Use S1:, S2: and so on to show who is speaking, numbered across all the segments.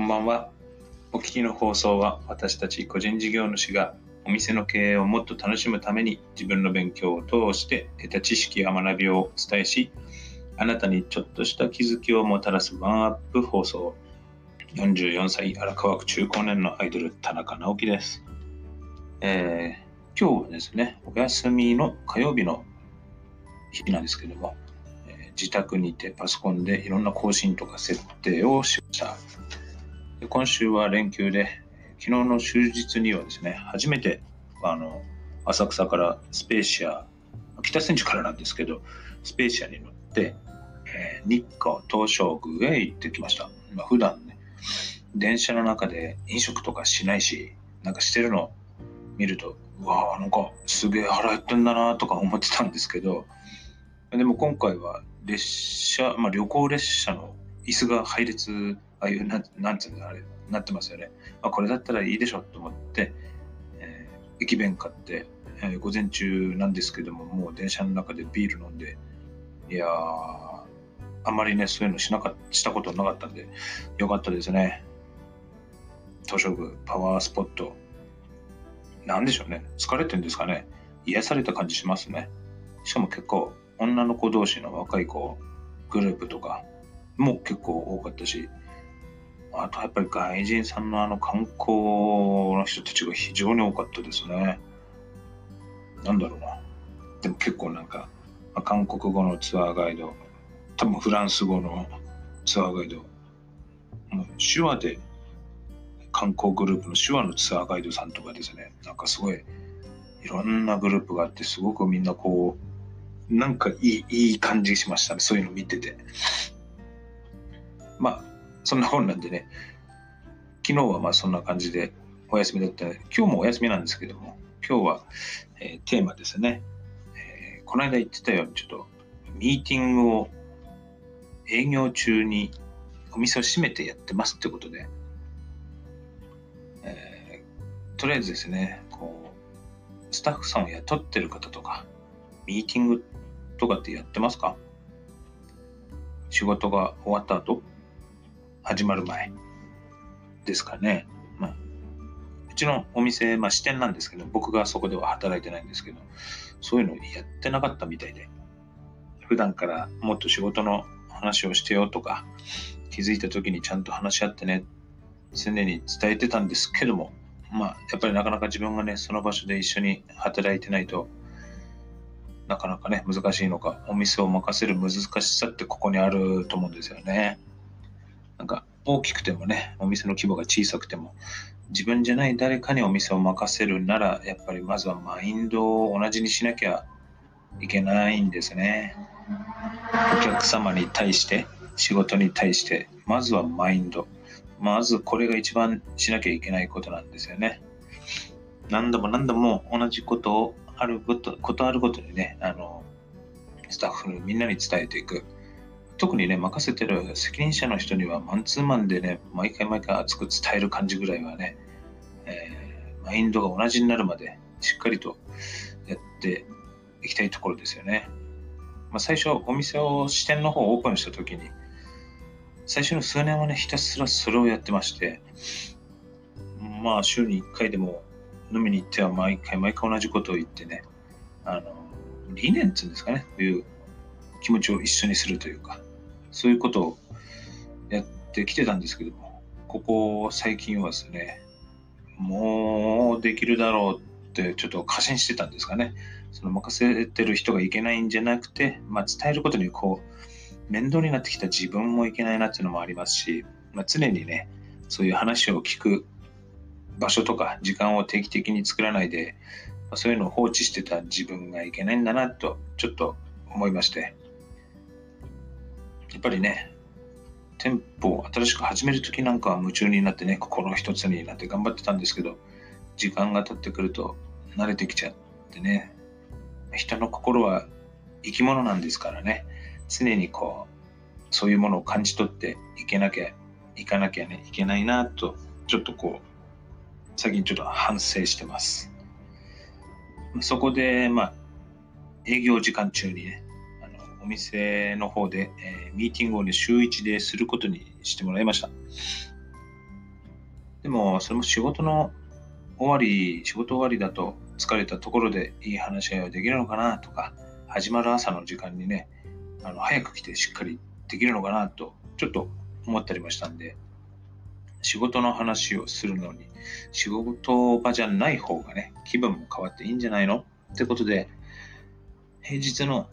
S1: こんばんは。お聞きの放送は私たち個人事業主がお店の経営をもっと楽しむために自分の勉強を通して得た知識や学びをお伝えし、あなたにちょっとした気づきをもたらすワンアップ放送。44歳荒川区中高年のアイドル田中直樹です。えー、今日はですね、お休みの火曜日の日なんですけども、自宅にてパソコンでいろんな更新とか設定をしました。今週は連休で、昨日の終日にはですね、初めて、あの、浅草からスペーシア、北千住からなんですけど、スペーシアに乗って、えー、日光東照宮へ行ってきました。まあ、普段ね、電車の中で飲食とかしないし、なんかしてるの見ると、うわあなんかすげえ腹減ってんだなとか思ってたんですけど、でも今回は列車、まあ、旅行列車の椅子が配列ああいう、なんなんつうんだ、あれ、なってますよね。まあ、これだったらいいでしょと思って、えー、駅弁買って、えー、午前中なんですけども、もう電車の中でビール飲んで、いやー、あんまりね、そういうのしなかしたことなかったんで、よかったですね。東照宮、パワースポット。なんでしょうね。疲れてるんですかね。癒された感じしますね。しかも結構、女の子同士の若い子、グループとかも結構多かったし、あとやっぱり外人さんのあの観光の人たちが非常に多かったですね。なんだろうな。でも結構なんか、韓国語のツアーガイド、多分フランス語のツアーガイド、もう手話で観光グループの手話のツアーガイドさんとかですね、なんかすごいいろんなグループがあって、すごくみんなこう、なんかいい、いい感じしましたね。そういうの見てて。まあ、そんな本なんでね、昨日はまあそんな感じでお休みだった。今日もお休みなんですけども、今日は、えー、テーマですね、えー、この間言ってたようにちょっとミーティングを営業中にお店を閉めてやってますってことで、えー、とりあえずですね、こう、スタッフさんを雇ってる方とか、ミーティングとかってやってますか？仕事が終わった後？始まる前ですかね。まあ、うちのお店、まあ、支店なんですけど、僕がそこでは働いてないんですけど、そういうのやってなかったみたいで、普段からもっと仕事の話をしてよとか、気づいた時にちゃんと話し合ってね、常に伝えてたんですけども、まあ、やっぱりなかなか自分がね、その場所で一緒に働いてないと、なかなかね、難しいのか、お店を任せる難しさってここにあると思うんですよね。なんか大きくてもね、お店の規模が小さくても、自分じゃない誰かにお店を任せるなら、やっぱりまずはマインドを同じにしなきゃいけないんですね。お客様に対して、仕事に対して、まずはマインド。まずこれが一番しなきゃいけないことなんですよね。何度も何度も同じことをあること、ことあるごとにね、あの、スタッフにみんなに伝えていく。特にね、任せてる責任者の人にはマンツーマンでね、毎回毎回熱く伝える感じぐらいはね、えー、マインドが同じになるまでしっかりとやっていきたいところですよね。まあ、最初、お店を支店の方をオープンした時に、最初の数年はね、ひたすらそれをやってまして、まあ、週に1回でも飲みに行っては毎回毎回同じことを言ってね、あの、理念っていうんですかね、という気持ちを一緒にするというか、そういうことをやってきてたんですけども、ここ最近はですね、もうできるだろうってちょっと過信してたんですかね。その任せてる人がいけないんじゃなくて、まあ、伝えることにこう、面倒になってきた自分もいけないなっていうのもありますし、まあ、常にね、そういう話を聞く場所とか時間を定期的に作らないで、ま、そういうのを放置してた自分がいけないんだなと、ちょっと思いまして、やっぱりね、店舗を新しく始めるときなんかは夢中になってね、心一つになって頑張ってたんですけど、時間が経ってくると慣れてきちゃってね、人の心は生き物なんですからね、常にこう、そういうものを感じ取っていけなきゃ、いかなきゃね、いけないなと、ちょっとこう、最近ちょっと反省してます。そこで、まあ、営業時間中にね、お店の方で、えー、ミーティングをね、週1ですることにしてもらいました。でも、それも仕事の終わり、仕事終わりだと疲れたところでいい話し合いはできるのかなとか、始まる朝の時間にね、あの早く来てしっかりできるのかなと、ちょっと思ったりもしたんで、仕事の話をするのに、仕事場じゃない方がね、気分も変わっていいんじゃないの？ってことで、平日の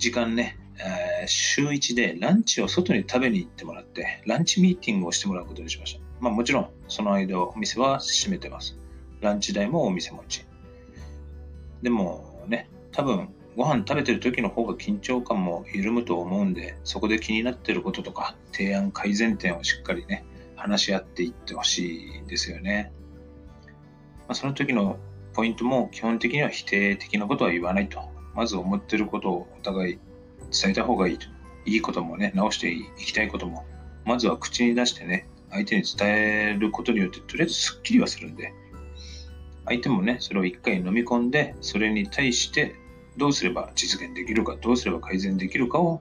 S1: 時間ね、えー、週1でランチを外に食べに行ってもらって、ランチミーティングをしてもらうことにしました。まあもちろん、その間お店は閉めてます。ランチ代もお店持ち。でもね、多分ご飯食べてる時の方が緊張感も緩むと思うんで、そこで気になってることとか、提案改善点をしっかりね、話し合っていってほしいんですよね。まあ、その時のポイントも基本的には否定的なことは言わないと。まず思ってることをお互い伝えた方がいいと。いいこともね、直していきたいことも、まずは口に出してね、相手に伝えることによって、とりあえずスッキリはするんで、相手もね、それを一回飲み込んで、それに対してどうすれば実現できるか、どうすれば改善できるかを、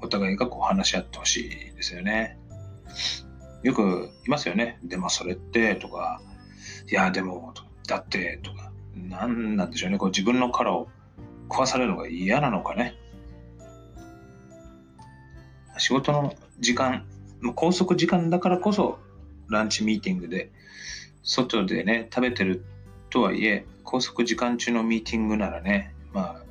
S1: お互いがこう話し合ってほしいですよね。よくいますよね。でもそれって、とか、いや、でも、だって、とか、なんなんでしょうね。こう自分の殻を壊されるのが嫌なのかね。仕事の時間、拘束時間だからこそ、ランチミーティングで、外でね、食べてるとはいえ、拘束時間中のミーティングならね、まあ、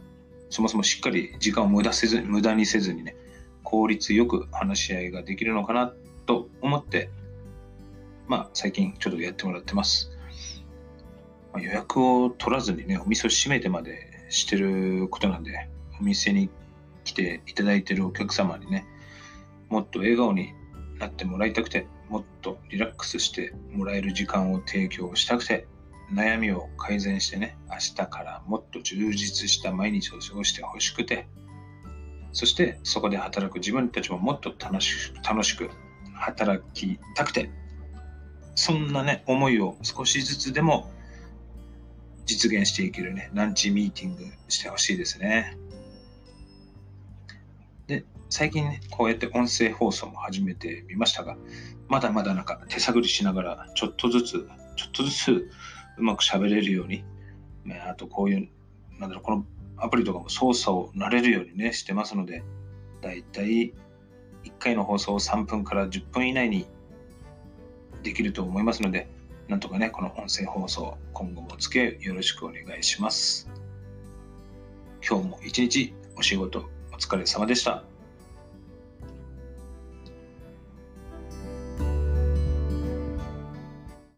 S1: そもそもしっかり時間を無駄せず無駄にせずにね、効率よく話し合いができるのかなと思って、まあ、最近ちょっとやってもらってます。まあ、予約を取らずにね、お店を閉めてまでしてることなんで、お店に来ていただいてるお客様にね、もっと笑顔になってもらいたくて、もっとリラックスしてもらえる時間を提供したくて、悩みを改善してね、明日からもっと充実した毎日を過ごしてほしくて、そしてそこで働く自分たちももっと楽しく楽しく働きたくて、そんなね、思いを少しずつでも実現していけるね、ランチミーティングしてほしいですね。で、最近ね、こうやって音声放送も始めてみましたが、まだまだなんか手探りしながら、ちょっとずつ、ちょっとずつうまく喋れるように、あとこういう、なんだろう、このアプリとかも操作を慣れるようにね、してますので、だいたい1回の放送を3分から10分以内にできると思いますので、なんとかね、この音声放送、今後もお付き合いよろしくお願いします。今日も一日お仕事お疲れ様でした。